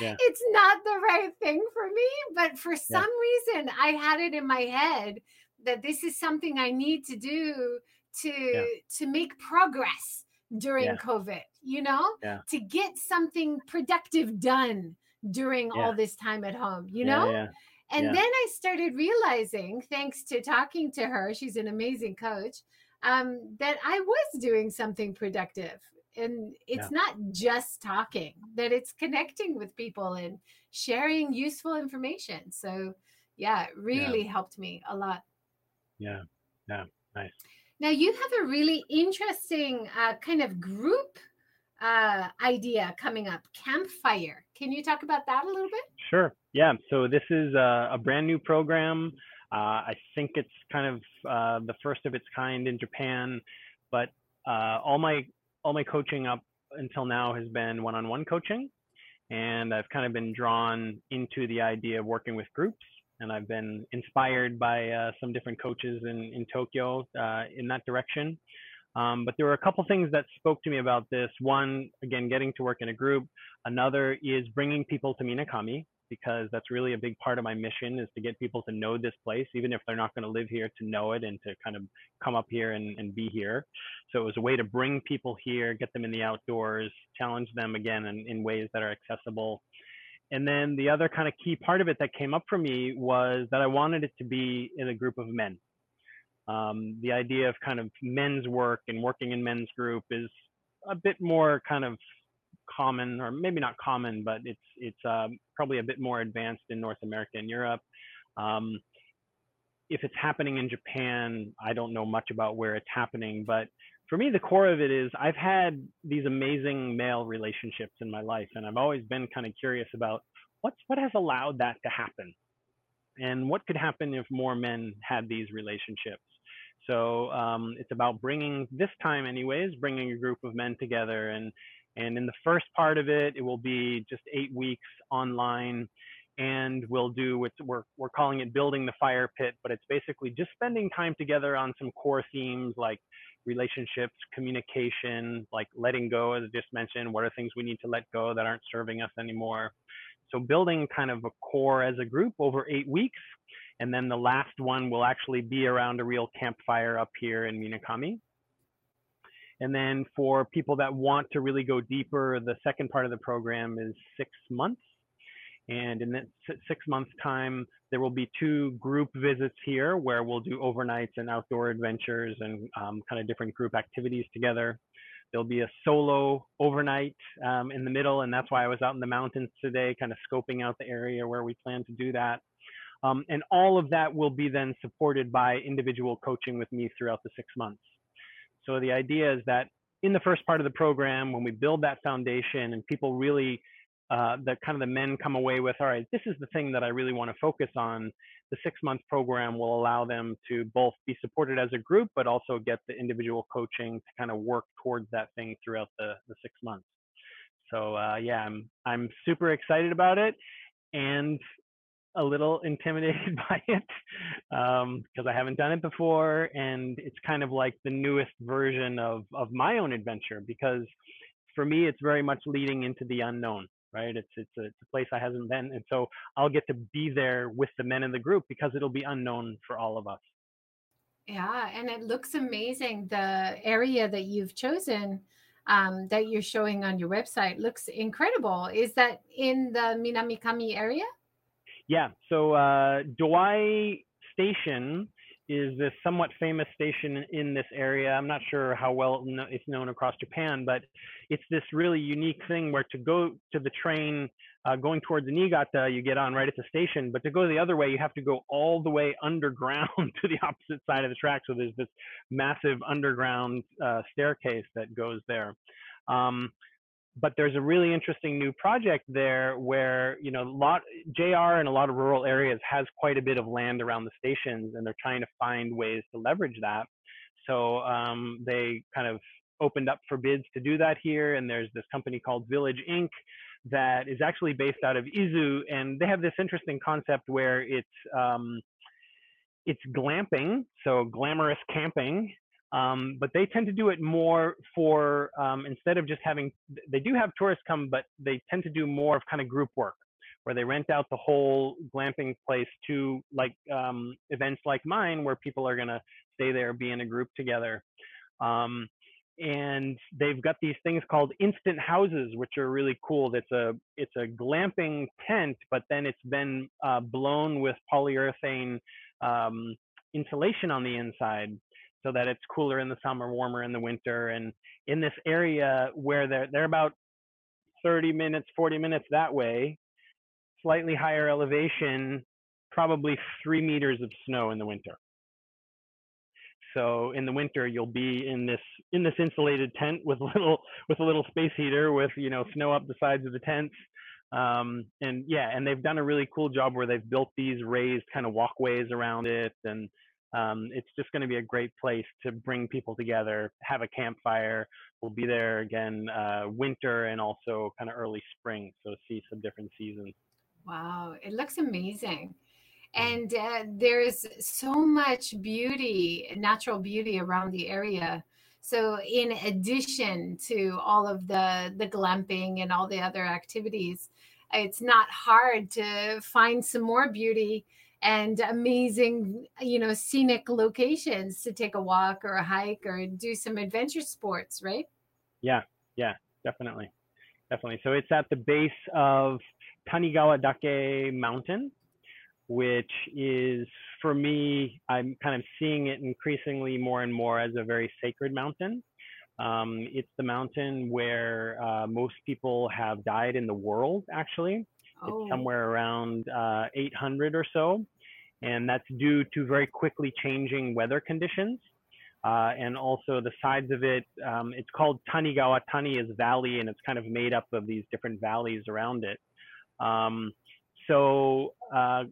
Yeah. it's not the right thing for me but for some yeah. reason i had it in my head that this is something i need to do to to make progress during covid you know to get something productive done during Yeah. all this time at home, you know? yeah. And then I started realizing, thanks to talking to her, she's an amazing coach, um, that I was doing something productive. And it's not just talking, that it's connecting with people and sharing useful information. So, yeah, it really helped me a lot. Yeah. Yeah. Nice. Now, you have a really interesting uh, kind of group uh, idea coming up campfire. Can you talk about that a little bit? Sure. Yeah. So this is a, a brand new program. Uh, I think it's kind of uh, the first of its kind in Japan, but uh, all my all my coaching up until now has been one-on-one coaching, and I've kind of been drawn into the idea of working with groups, and I've been inspired by uh, some different coaches in in Tokyo in that direction. Um, but there were a couple things that spoke to me about this. One, again, getting to work in a group. Another is bringing people to Minakami because that's really a big part of my mission is to get people to know this place, even if they're not going to live here, to know it and to kind of come up here and, and be here. So it was a way to bring people here, get them in the outdoors, challenge them again in, in ways that are accessible. And then the other kind of key part of it that came up for me was that I wanted it to be in a group of men. Um, the idea of kind of men's work and working in men's group is a bit more kind of common, or maybe not common, but it's it's um, probably a bit more advanced in North America and Europe. Um, if it's happening in Japan, I don't know much about where it's happening, but for me, the core of it is I've had these amazing male relationships in my life, and I've always been kind of curious about what's what has allowed that to happen, and what could happen if more men had these relationships. So um, it's about bringing this time, anyways, bringing a group of men together and and in the first part of it, it will be just eight weeks online. And we'll do what we're, we're calling it building the fire pit, but it's basically just spending time together on some core themes like relationships, communication, like letting go, as I just mentioned. What are things we need to let go that aren't serving us anymore? So building kind of a core as a group over eight weeks. And then the last one will actually be around a real campfire up here in Minakami. And then for people that want to really go deeper, the second part of the program is six months. And in that six months time, there will be two group visits here where we'll do overnights and outdoor adventures and um, kind of different group activities together. There'll be a solo overnight um, in the middle, and that's why I was out in the mountains today, kind of scoping out the area where we plan to do that. Um, and all of that will be then supported by individual coaching with me throughout the six months. So the idea is that in the first part of the program, when we build that foundation and people really, uh, the kind of the men come away with, all right, this is the thing that I really want to focus on. The six month program will allow them to both be supported as a group, but also get the individual coaching to kind of work towards that thing throughout the, the six months. So uh, yeah, I'm I'm super excited about it, and a little intimidated by it because um, I haven't done it before, and it's kind of like the newest version of of my own adventure. Because for me, it's very much leading into the unknown, right? It's it's a, it's a place I haven't been, and so I'll get to be there with the men in the group because it'll be unknown for all of us. Yeah, and it looks amazing. The area that you've chosen. Um, that you're showing on your website looks incredible. Is that in the Minakami area? Yeah. So uh, Station is this somewhat famous station in this area. I'm not sure how well it's known across Japan, but it's this really unique thing where to go to the train uh, going towards Niigata, you get on right at the station, but to go the other way, you have to go all the way underground to the opposite side of the track. So there's this massive underground uh, staircase that goes there. Um, but there's a really interesting new project there where you know lot JR in a lot of rural areas has quite a bit of land around the stations and they're trying to find ways to leverage that. So um, they kind of opened up for bids to do that here and there's this company called Village Inc. that is actually based out of Izu and they have this interesting concept where it's um, it's glamping so glamorous camping um, but they tend to do it more for um, instead of just having they do have tourists come, but they tend to do more of kind of group work where they rent out the whole glamping place to like um, events like mine where people are going to stay there, be in a group together. Um, and they've got these things called instant houses, which are really cool. That's a it's a glamping tent, but then it's been uh, blown with polyurethane um, insulation on the inside, so that it's cooler in the summer, warmer in the winter. And in this area where they're they're about 30 minutes, 40 minutes that way, slightly higher elevation, probably three meters of snow in the winter. So in the winter, you'll be in this in this insulated tent with little with a little space heater with you know snow up the sides of the tents. Um, and yeah, and they've done a really cool job where they've built these raised kind of walkways around it, and um, it's just going to be a great place to bring people together, have a campfire. We'll be there again uh, winter and also kind of early spring, so see some different seasons. Wow, it looks amazing and uh, there's so much beauty natural beauty around the area so in addition to all of the the glamping and all the other activities it's not hard to find some more beauty and amazing you know scenic locations to take a walk or a hike or do some adventure sports right yeah yeah definitely definitely so it's at the base of tanigawa dake mountain which is for me, I'm kind of seeing it increasingly more and more as a very sacred mountain. Um, it's the mountain where uh, most people have died in the world, actually. Oh. It's somewhere around uh, 800 or so. And that's due to very quickly changing weather conditions. Uh, and also the sides of it, um, it's called Tanigawa. Tani is valley, and it's kind of made up of these different valleys around it. Um, so uh,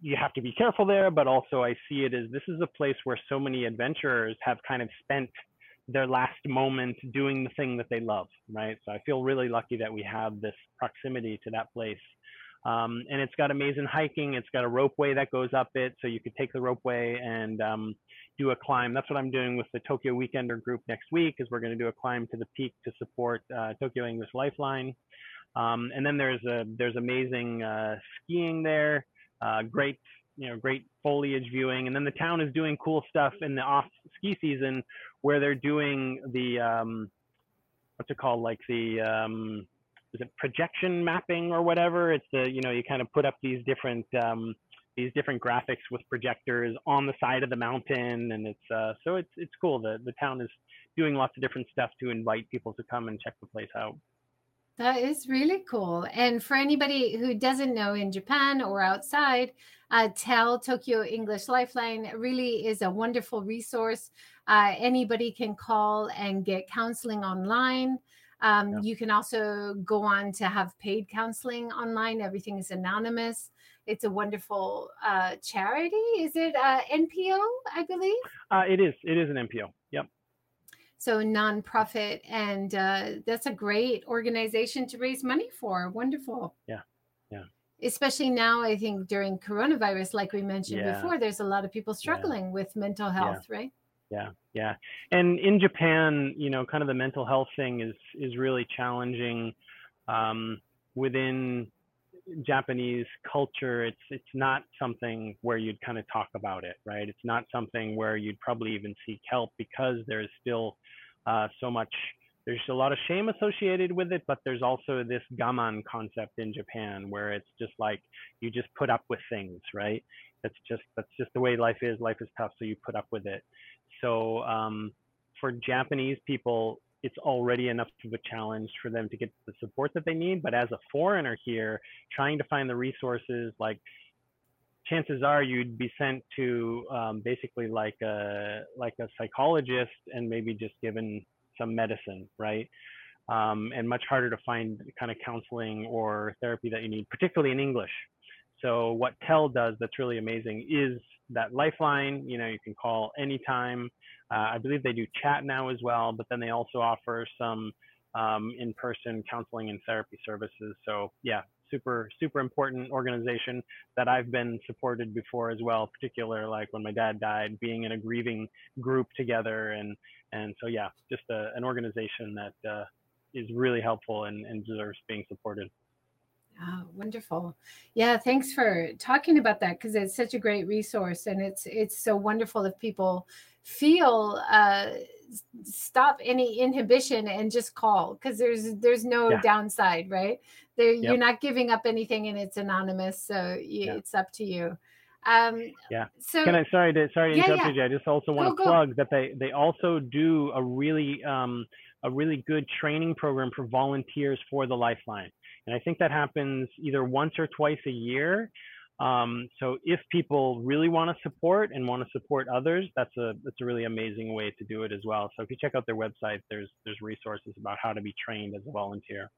you have to be careful there, but also I see it as this is a place where so many adventurers have kind of spent their last moment doing the thing that they love, right? So I feel really lucky that we have this proximity to that place. Um, and it's got amazing hiking. It's got a ropeway that goes up it, so you could take the ropeway and um, do a climb. That's what I'm doing with the Tokyo Weekender group next week. Is we're going to do a climb to the peak to support uh, Tokyo English Lifeline. Um, and then there's a there's amazing uh, skiing there uh, great you know great foliage viewing. And then the town is doing cool stuff in the off ski season where they're doing the um what's it called? Like the um is it projection mapping or whatever? It's the you know you kind of put up these different um these different graphics with projectors on the side of the mountain. And it's uh so it's it's cool. The the town is doing lots of different stuff to invite people to come and check the place out that is really cool. And for anybody who doesn't know in Japan or outside, uh, TEL Tokyo English Lifeline really is a wonderful resource. Uh, anybody can call and get counseling online. Um, yeah. You can also go on to have paid counseling online. Everything is anonymous. It's a wonderful uh, charity. Is it uh, NPO? I believe. Uh, it is. It is an NPO. Yep so nonprofit and uh, that's a great organization to raise money for wonderful yeah yeah especially now i think during coronavirus like we mentioned yeah. before there's a lot of people struggling yeah. with mental health yeah. right yeah yeah and in japan you know kind of the mental health thing is is really challenging um, within Japanese culture, it's it's not something where you'd kind of talk about it, right? It's not something where you'd probably even seek help because there's still uh, so much. There's a lot of shame associated with it, but there's also this gaman concept in Japan where it's just like you just put up with things, right? That's just that's just the way life is. Life is tough, so you put up with it. So um, for Japanese people, it's already enough of a challenge for them to get the support that they need. But as a foreigner here, trying to find the resources, like chances are you'd be sent to um, basically like a like a psychologist and maybe just given some medicine, right? Um, and much harder to find kind of counseling or therapy that you need, particularly in English. So what TEL does that's really amazing is that lifeline. You know, you can call anytime. Uh, I believe they do chat now as well, but then they also offer some um, in-person counseling and therapy services. So yeah, super super important organization that I've been supported before as well. Particular like when my dad died, being in a grieving group together, and and so yeah, just a, an organization that uh, is really helpful and, and deserves being supported. Oh, wonderful. Yeah, thanks for talking about that because it's such a great resource and it's it's so wonderful if people feel uh, stop any inhibition and just call because there's there's no yeah. downside, right? There, yep. you're not giving up anything, and it's anonymous, so you, yeah. it's up to you. Um, yeah. So can I sorry to sorry to yeah, interrupt you. I just also want go, to plug go. that they they also do a really um, a really good training program for volunteers for the Lifeline, and I think that happens either once or twice a year. Um, so if people really want to support and want to support others, that's a that's a really amazing way to do it as well. So if you check out their website, there's there's resources about how to be trained as a volunteer.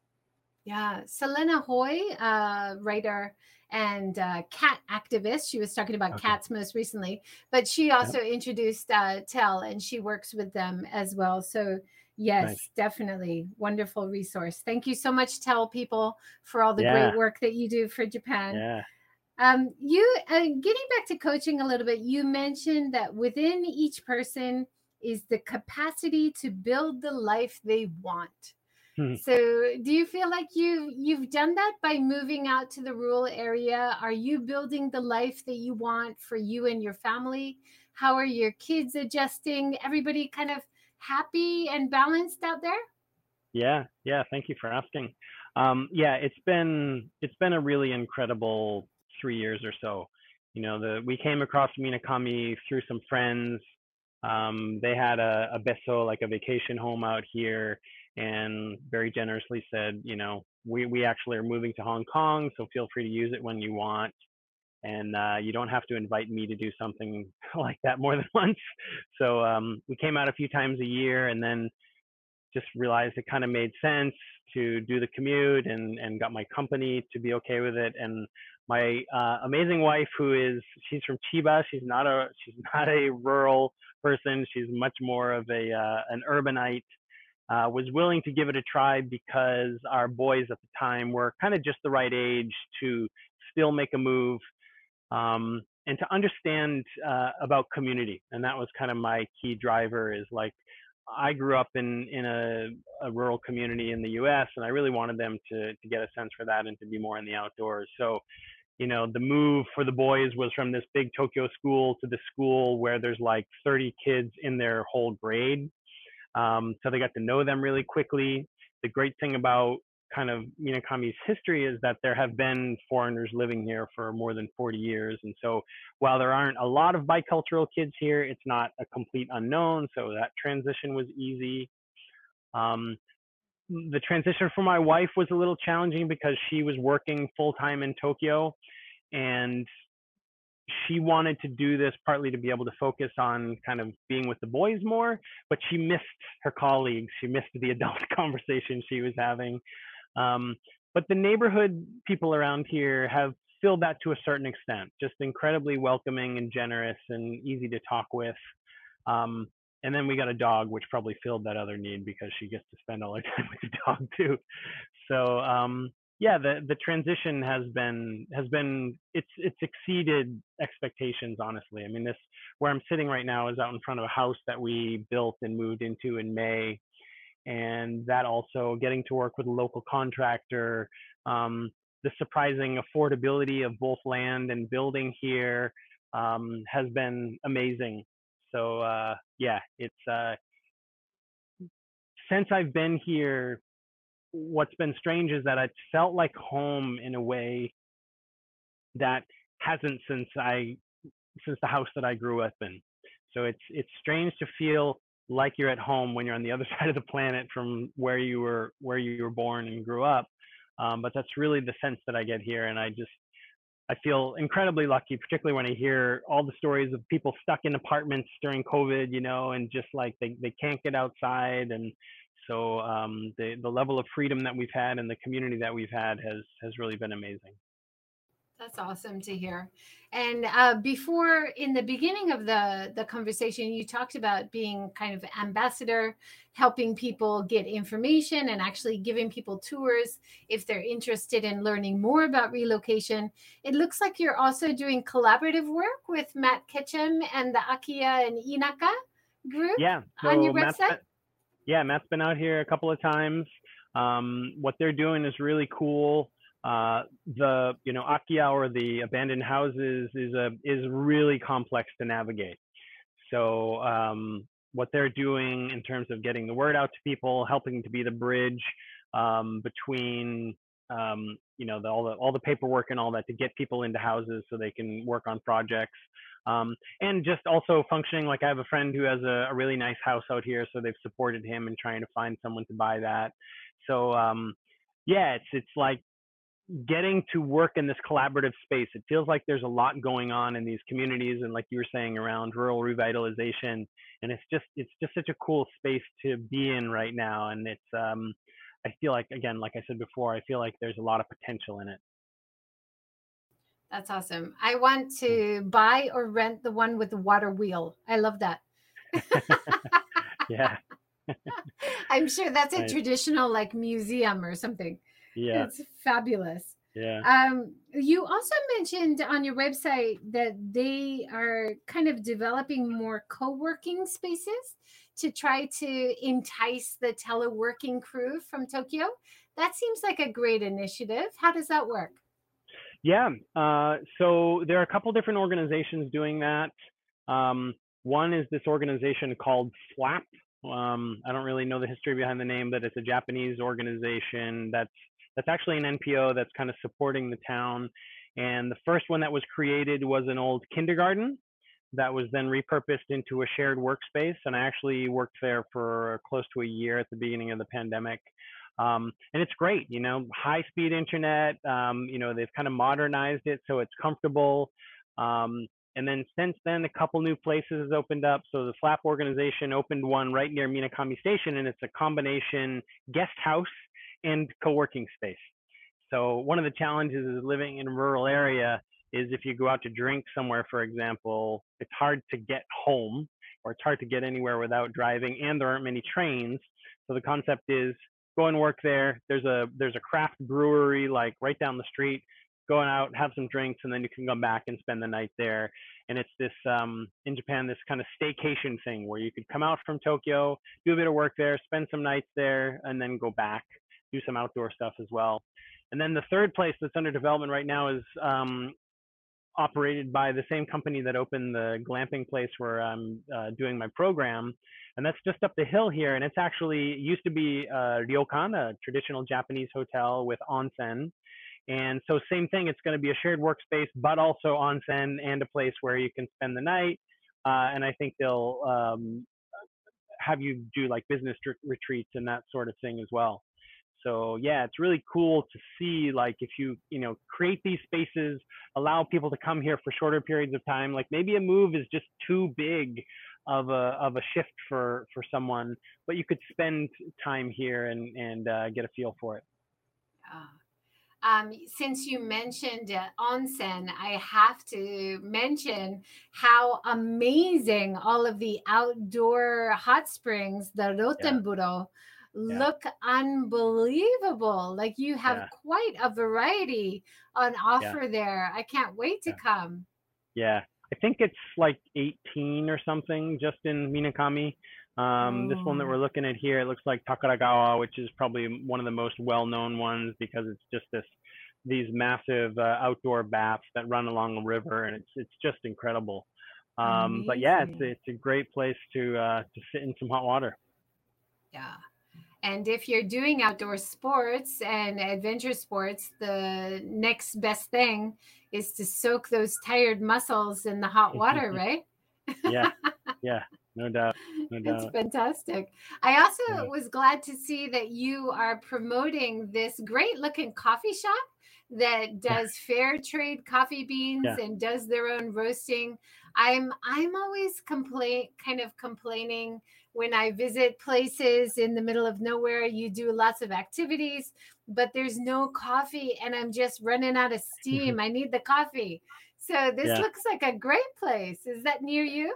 Yeah, Selena Hoy, uh, writer and uh, cat activist. She was talking about okay. cats most recently, but she also introduced uh, TEL, and she works with them as well. So yes, nice. definitely wonderful resource. Thank you so much, TEL people, for all the yeah. great work that you do for Japan. Yeah. Um, you uh, getting back to coaching a little bit, you mentioned that within each person is the capacity to build the life they want. Hmm. So, do you feel like you you've done that by moving out to the rural area? Are you building the life that you want for you and your family? How are your kids adjusting? Everybody kind of happy and balanced out there? Yeah, yeah. Thank you for asking. Um, yeah, it's been it's been a really incredible three years or so. You know, the we came across Minakami through some friends. Um, they had a, a beso, like a vacation home out here, and very generously said, you know, we we actually are moving to Hong Kong, so feel free to use it when you want, and uh, you don't have to invite me to do something like that more than once. So um, we came out a few times a year, and then just realized it kind of made sense to do the commute and and got my company to be okay with it and my uh, amazing wife who is she's from Chiba she's not a she's not a rural person she's much more of a uh, an urbanite uh, was willing to give it a try because our boys at the time were kind of just the right age to still make a move um, and to understand uh, about community and that was kind of my key driver is like I grew up in in a, a, rural community in the U.S. and I really wanted them to to get a sense for that and to be more in the outdoors. So, you know, the move for the boys was from this big Tokyo school to the school where there's like 30 kids in their whole grade. Um, so they got to know them really quickly. The great thing about kind of Minakami's history is that there have been foreigners living here for more than 40 years. And so while there aren't a lot of bicultural kids here, it's not a complete unknown. So that transition was easy. Um, the transition for my wife was a little challenging because she was working full time in Tokyo and she wanted to do this partly to be able to focus on kind of being with the boys more, but she missed her colleagues. She missed the adult conversation she was having. Um, but the neighborhood people around here have filled that to a certain extent, just incredibly welcoming and generous and easy to talk with. Um, and then we got a dog, which probably filled that other need because she gets to spend all her time with the dog too. So um, yeah, the the transition has been has been it's it's exceeded expectations. Honestly, I mean this where I'm sitting right now is out in front of a house that we built and moved into in May and that also getting to work with a local contractor, um, the surprising affordability of both land and building here um, has been amazing. So uh, yeah, it's uh, since I've been here, what's been strange is that it felt like home in a way that hasn't since I since the house that I grew up in. So it's it's strange to feel like you're at home when you're on the other side of the planet from where you were where you were born and grew up. Um, but that's really the sense that I get here, and I just I feel incredibly lucky, particularly when I hear all the stories of people stuck in apartments during COVID, you know, and just like they, they can't get outside. And so um, the, the level of freedom that we've had and the community that we've had has, has really been amazing. That's awesome to hear. And uh, before, in the beginning of the the conversation, you talked about being kind of ambassador, helping people get information and actually giving people tours if they're interested in learning more about relocation. It looks like you're also doing collaborative work with Matt Ketchum and the Akiya and Inaka group. Yeah, so on your Matt's website. Been, yeah, Matt's been out here a couple of times. Um, what they're doing is really cool. Uh, the you know Akiya or the abandoned houses is a is really complex to navigate. So um, what they're doing in terms of getting the word out to people, helping to be the bridge um, between um, you know the, all the all the paperwork and all that to get people into houses so they can work on projects. Um, and just also functioning like I have a friend who has a, a, really nice house out here, so they've supported him in trying to find someone to buy that. So um, yeah, it's it's like getting to work in this collaborative space. It feels like there's a lot going on in these communities, and like you were saying, around rural revitalization. And it's just it's just such a cool space to be in right now. And it's um, I feel like again, like I said before, I feel like there's a lot of potential in it. That's awesome. I want to buy or rent the one with the water wheel. I love that. yeah. I'm sure that's a right. traditional like museum or something. Yeah. It's fabulous. Yeah. Um, you also mentioned on your website that they are kind of developing more co-working spaces to try to entice the teleworking crew from Tokyo. That seems like a great initiative. How does that work? Yeah. Uh, so there are a couple different organizations doing that. Um, one is this organization called FLAP. Um, I don't really know the history behind the name, but it's a Japanese organization that's that's actually an NPO that's kind of supporting the town. And the first one that was created was an old kindergarten that was then repurposed into a shared workspace. And I actually worked there for close to a year at the beginning of the pandemic. Um, and it's great, you know, high speed internet. Um, you know, they've kind of modernized it so it's comfortable. Um, and then since then, a couple new places has opened up. So the FLAP organization opened one right near Minakami Station, and it's a combination guest house and co-working space. So one of the challenges is living in a rural area is if you go out to drink somewhere, for example, it's hard to get home or it's hard to get anywhere without driving and there aren't many trains. So the concept is go and work there. There's a there's a craft brewery like right down the street. Going out, have some drinks, and then you can come back and spend the night there. And it's this um, in Japan, this kind of staycation thing where you could come out from Tokyo, do a bit of work there, spend some nights there, and then go back do some outdoor stuff as well. And then the third place that's under development right now is um, operated by the same company that opened the glamping place where I'm uh, doing my program. And that's just up the hill here. And it's actually it used to be a ryokan, a traditional Japanese hotel with onsen. And so same thing, it's going to be a shared workspace, but also onsen and a place where you can spend the night. Uh, and I think they'll um, have you do like business retreats and that sort of thing as well so yeah it's really cool to see like if you you know create these spaces allow people to come here for shorter periods of time like maybe a move is just too big of a of a shift for for someone but you could spend time here and and uh, get a feel for it uh, um, since you mentioned uh, onsen, I have to mention how amazing all of the outdoor hot springs, the Rotenburo, yeah. Look unbelievable. Like you have yeah. quite a variety on offer yeah. there. I can't wait to come. Yeah. I think it's like 18 or something just in Minakami. Um, oh. This one that we're oh. looking at here, it looks like Takaragawa, which is probably one of the most well-known ones because it's just this these massive uh, outdoor baths that run along a river, and it's it's just incredible. Um, but yeah, it's it's a great place to uh, to sit in some hot water. Yeah. And if you're doing outdoor sports and adventure sports, the next best thing is to soak those tired muscles in the hot water, right? yeah, yeah, no doubt, no doubt. It's fantastic. I also yeah. was glad to see that you are promoting this great looking coffee shop that does fair trade coffee beans yeah. and does their own roasting. I'm I'm always complain kind of complaining when I visit places in the middle of nowhere. You do lots of activities, but there's no coffee, and I'm just running out of steam. I need the coffee. So this yeah. looks like a great place. Is that near you?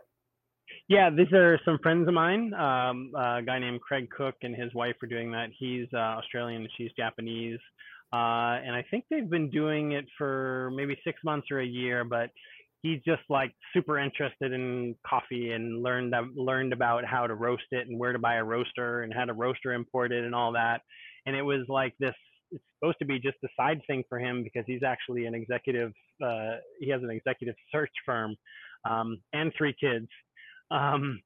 Yeah, these are some friends of mine. Um, a guy named Craig Cook and his wife are doing that. He's uh, Australian and she's Japanese. Uh, and I think they've been doing it for maybe six months or a year, but he's just like super interested in coffee and learned learned about how to roast it and where to buy a roaster and how to roaster import it and all that. And it was like this. It's supposed to be just a side thing for him because he's actually an executive. Uh, he has an executive search firm um, and three kids. Um,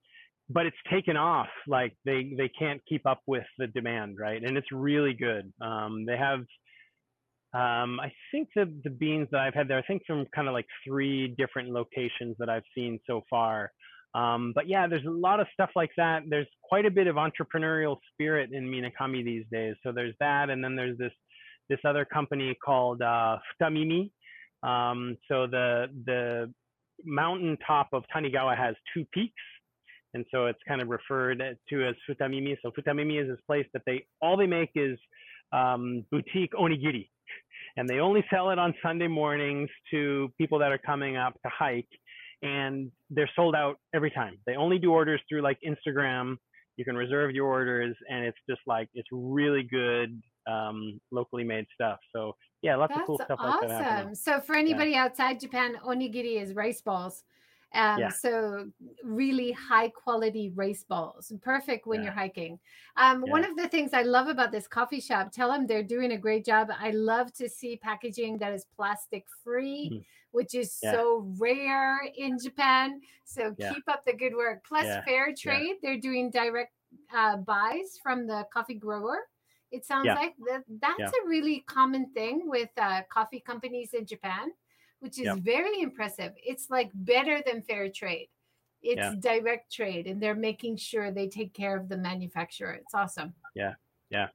but it's taken off. Like they they can't keep up with the demand, right? And it's really good. Um, they have, um, I think the the beans that I've had there, I think from kind of like three different locations that I've seen so far. Um, but yeah, there's a lot of stuff like that. There's quite a bit of entrepreneurial spirit in Minakami these days. So there's that, and then there's this this other company called uh, Futamimi. Um, so the the mountain top of Tanigawa has two peaks, and so it's kind of referred to as Futamimi. So Futamimi is this place that they all they make is um, boutique onigiri, and they only sell it on Sunday mornings to people that are coming up to hike, and they're sold out every time. They only do orders through like Instagram. You can reserve your orders, and it's just like it's really good um, locally made stuff. So yeah, lots That's of cool stuff awesome. like that. Happening. So for anybody yeah. outside Japan, onigiri is rice balls. Um, yeah. So really high quality rice balls, perfect when yeah. you're hiking. Um, yeah. One of the things I love about this coffee shop, tell them they're doing a great job. I love to see packaging that is plastic free, mm. which is so rare in Japan. So keep up the good work. Plus fair trade, they're doing direct uh, buys from the coffee grower. It sounds like that, that's a really common thing with uh, coffee companies in Japan which is very impressive. It's like better than fair trade. It's yeah. direct trade, and they're making sure they take care of the manufacturer. It's awesome. Yeah, yeah,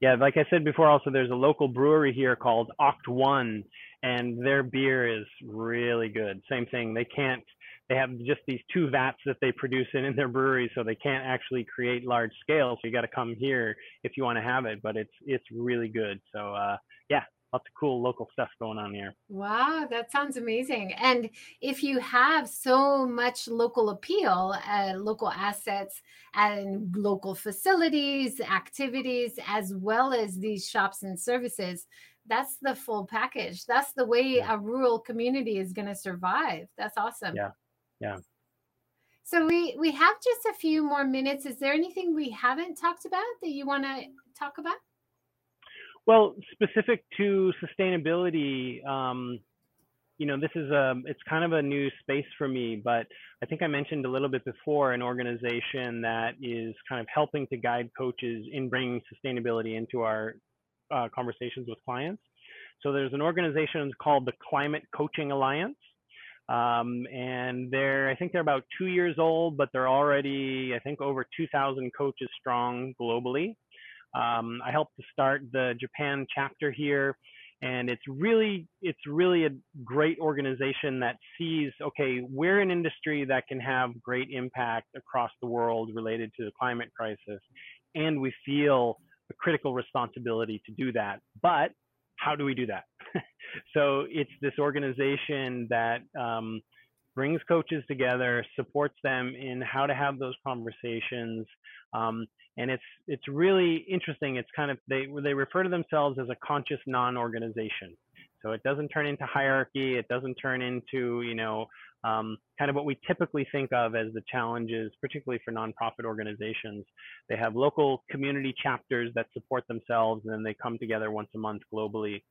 yeah. Like I said before, also there's a local brewery here called Octone, and their beer is really good. Same thing. They can't. They have just these two vats that they produce in in their brewery, so they can't actually create large scale. So you got to come here if you want to have it. But it's it's really good. So uh, yeah, lots of cool local stuff going on here. Wow, that sounds amazing. And if you have so much local appeal, uh, local assets and local facilities, activities, as well as these shops and services, that's the full package. That's the way yeah. a rural community is going to survive. That's awesome. Yeah. Yeah. So we we have just a few more minutes. Is there anything we haven't talked about that you want to talk about? Well, specific to sustainability, um, you know, this is a, it's kind of a new space for me, but I think I mentioned a little bit before an organization that is kind of helping to guide coaches in bringing sustainability into our uh, conversations with clients. So there's an organization called the Climate Coaching Alliance. Um, and they're, I think they're about two years old, but they're already, I think, over 2,000 coaches strong globally. Um, I helped to start the Japan chapter here, and it's really it's really a great organization that sees okay we're an industry that can have great impact across the world related to the climate crisis, and we feel a critical responsibility to do that. But how do we do that? so it's this organization that um, brings coaches together, supports them in how to have those conversations, um, and it's it's really interesting. It's kind of they they refer to themselves as a conscious non-organization. So it doesn't turn into hierarchy. It doesn't turn into you know um, kind of what we typically think of as the challenges, particularly for nonprofit organizations. They have local community chapters that support themselves, and then they come together once a month globally.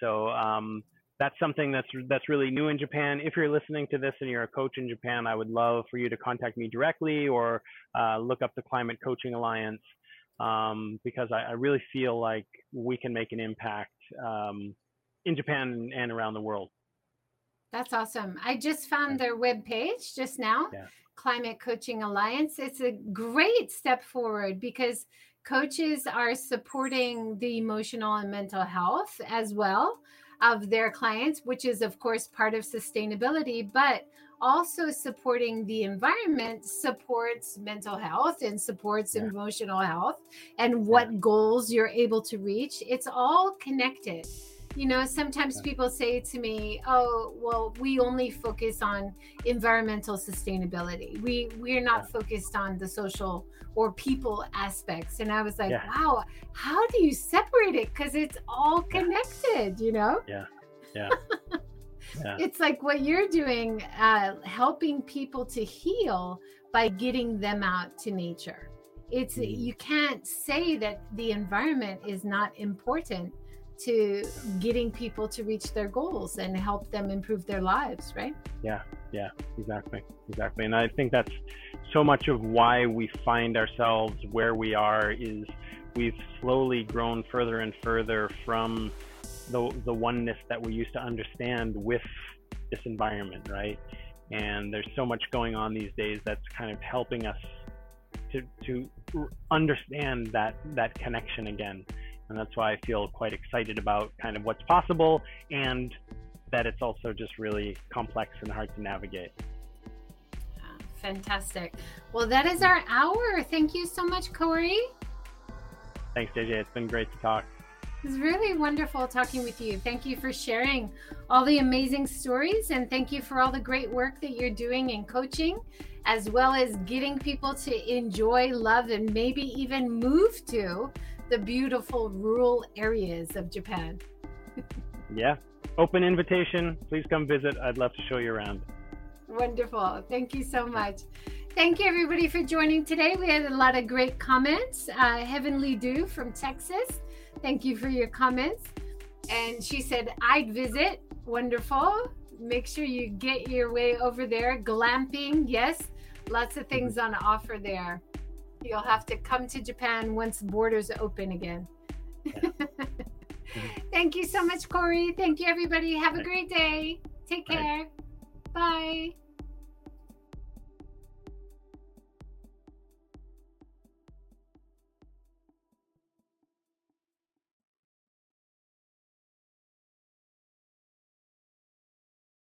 So um, that's something that's that's really new in Japan. If you're listening to this and you're a coach in Japan, I would love for you to contact me directly or uh, look up the Climate Coaching Alliance um, because I, I, really feel like we can make an impact um, in Japan and around the world. That's awesome. I just found their webpage just now, yeah. Climate Coaching Alliance. It's a great step forward because coaches are supporting the emotional and mental health as well of their clients, which is, of course, part of sustainability, but also supporting the environment supports mental health and supports yeah. emotional health and what yeah. goals you're able to reach. It's all connected. You know, sometimes people say to me, "Oh, well, we only focus on environmental sustainability. We we're not focused on the social or people aspects." And I was like, yeah. "Wow, how do you separate it cuz it's all connected, you know?" Yeah. Yeah. yeah. It's like what you're doing uh helping people to heal by getting them out to nature. It's mm-hmm. you can't say that the environment is not important to getting people to reach their goals and help them improve their lives, right? Yeah, yeah, exactly, exactly. And I think that's so much of why we find ourselves where we are is we've slowly grown further and further from the the oneness that we used to understand with this environment, right? And there's so much going on these days that's kind of helping us to to understand that that connection again. And that's why I feel quite excited about kind of what's possible and that it's also just really complex and hard to navigate. Fantastic. Well, that is our hour. Thank you so much, Corey. Thanks, JJ. It's been great to talk. It's really wonderful talking with you. Thank you for sharing all the amazing stories and thank you for all the great work that you're doing in coaching, as well as getting people to enjoy, love, and maybe even move to the beautiful rural areas of Japan. yeah. Open invitation. Please come visit. I'd love to show you around. Wonderful. Thank you so much. Thank you, everybody, for joining today. We had a lot of great comments. Uh, Heavenly Dew from Texas Thank you for your comments. And she said, I'd visit. Wonderful. Make sure you get your way over there. Glamping, yes. Lots of things on offer there. You'll have to come to Japan once borders open again. Thank you so much, Corey. Thank you, everybody. Have a great day. Take care. Bye. Bye.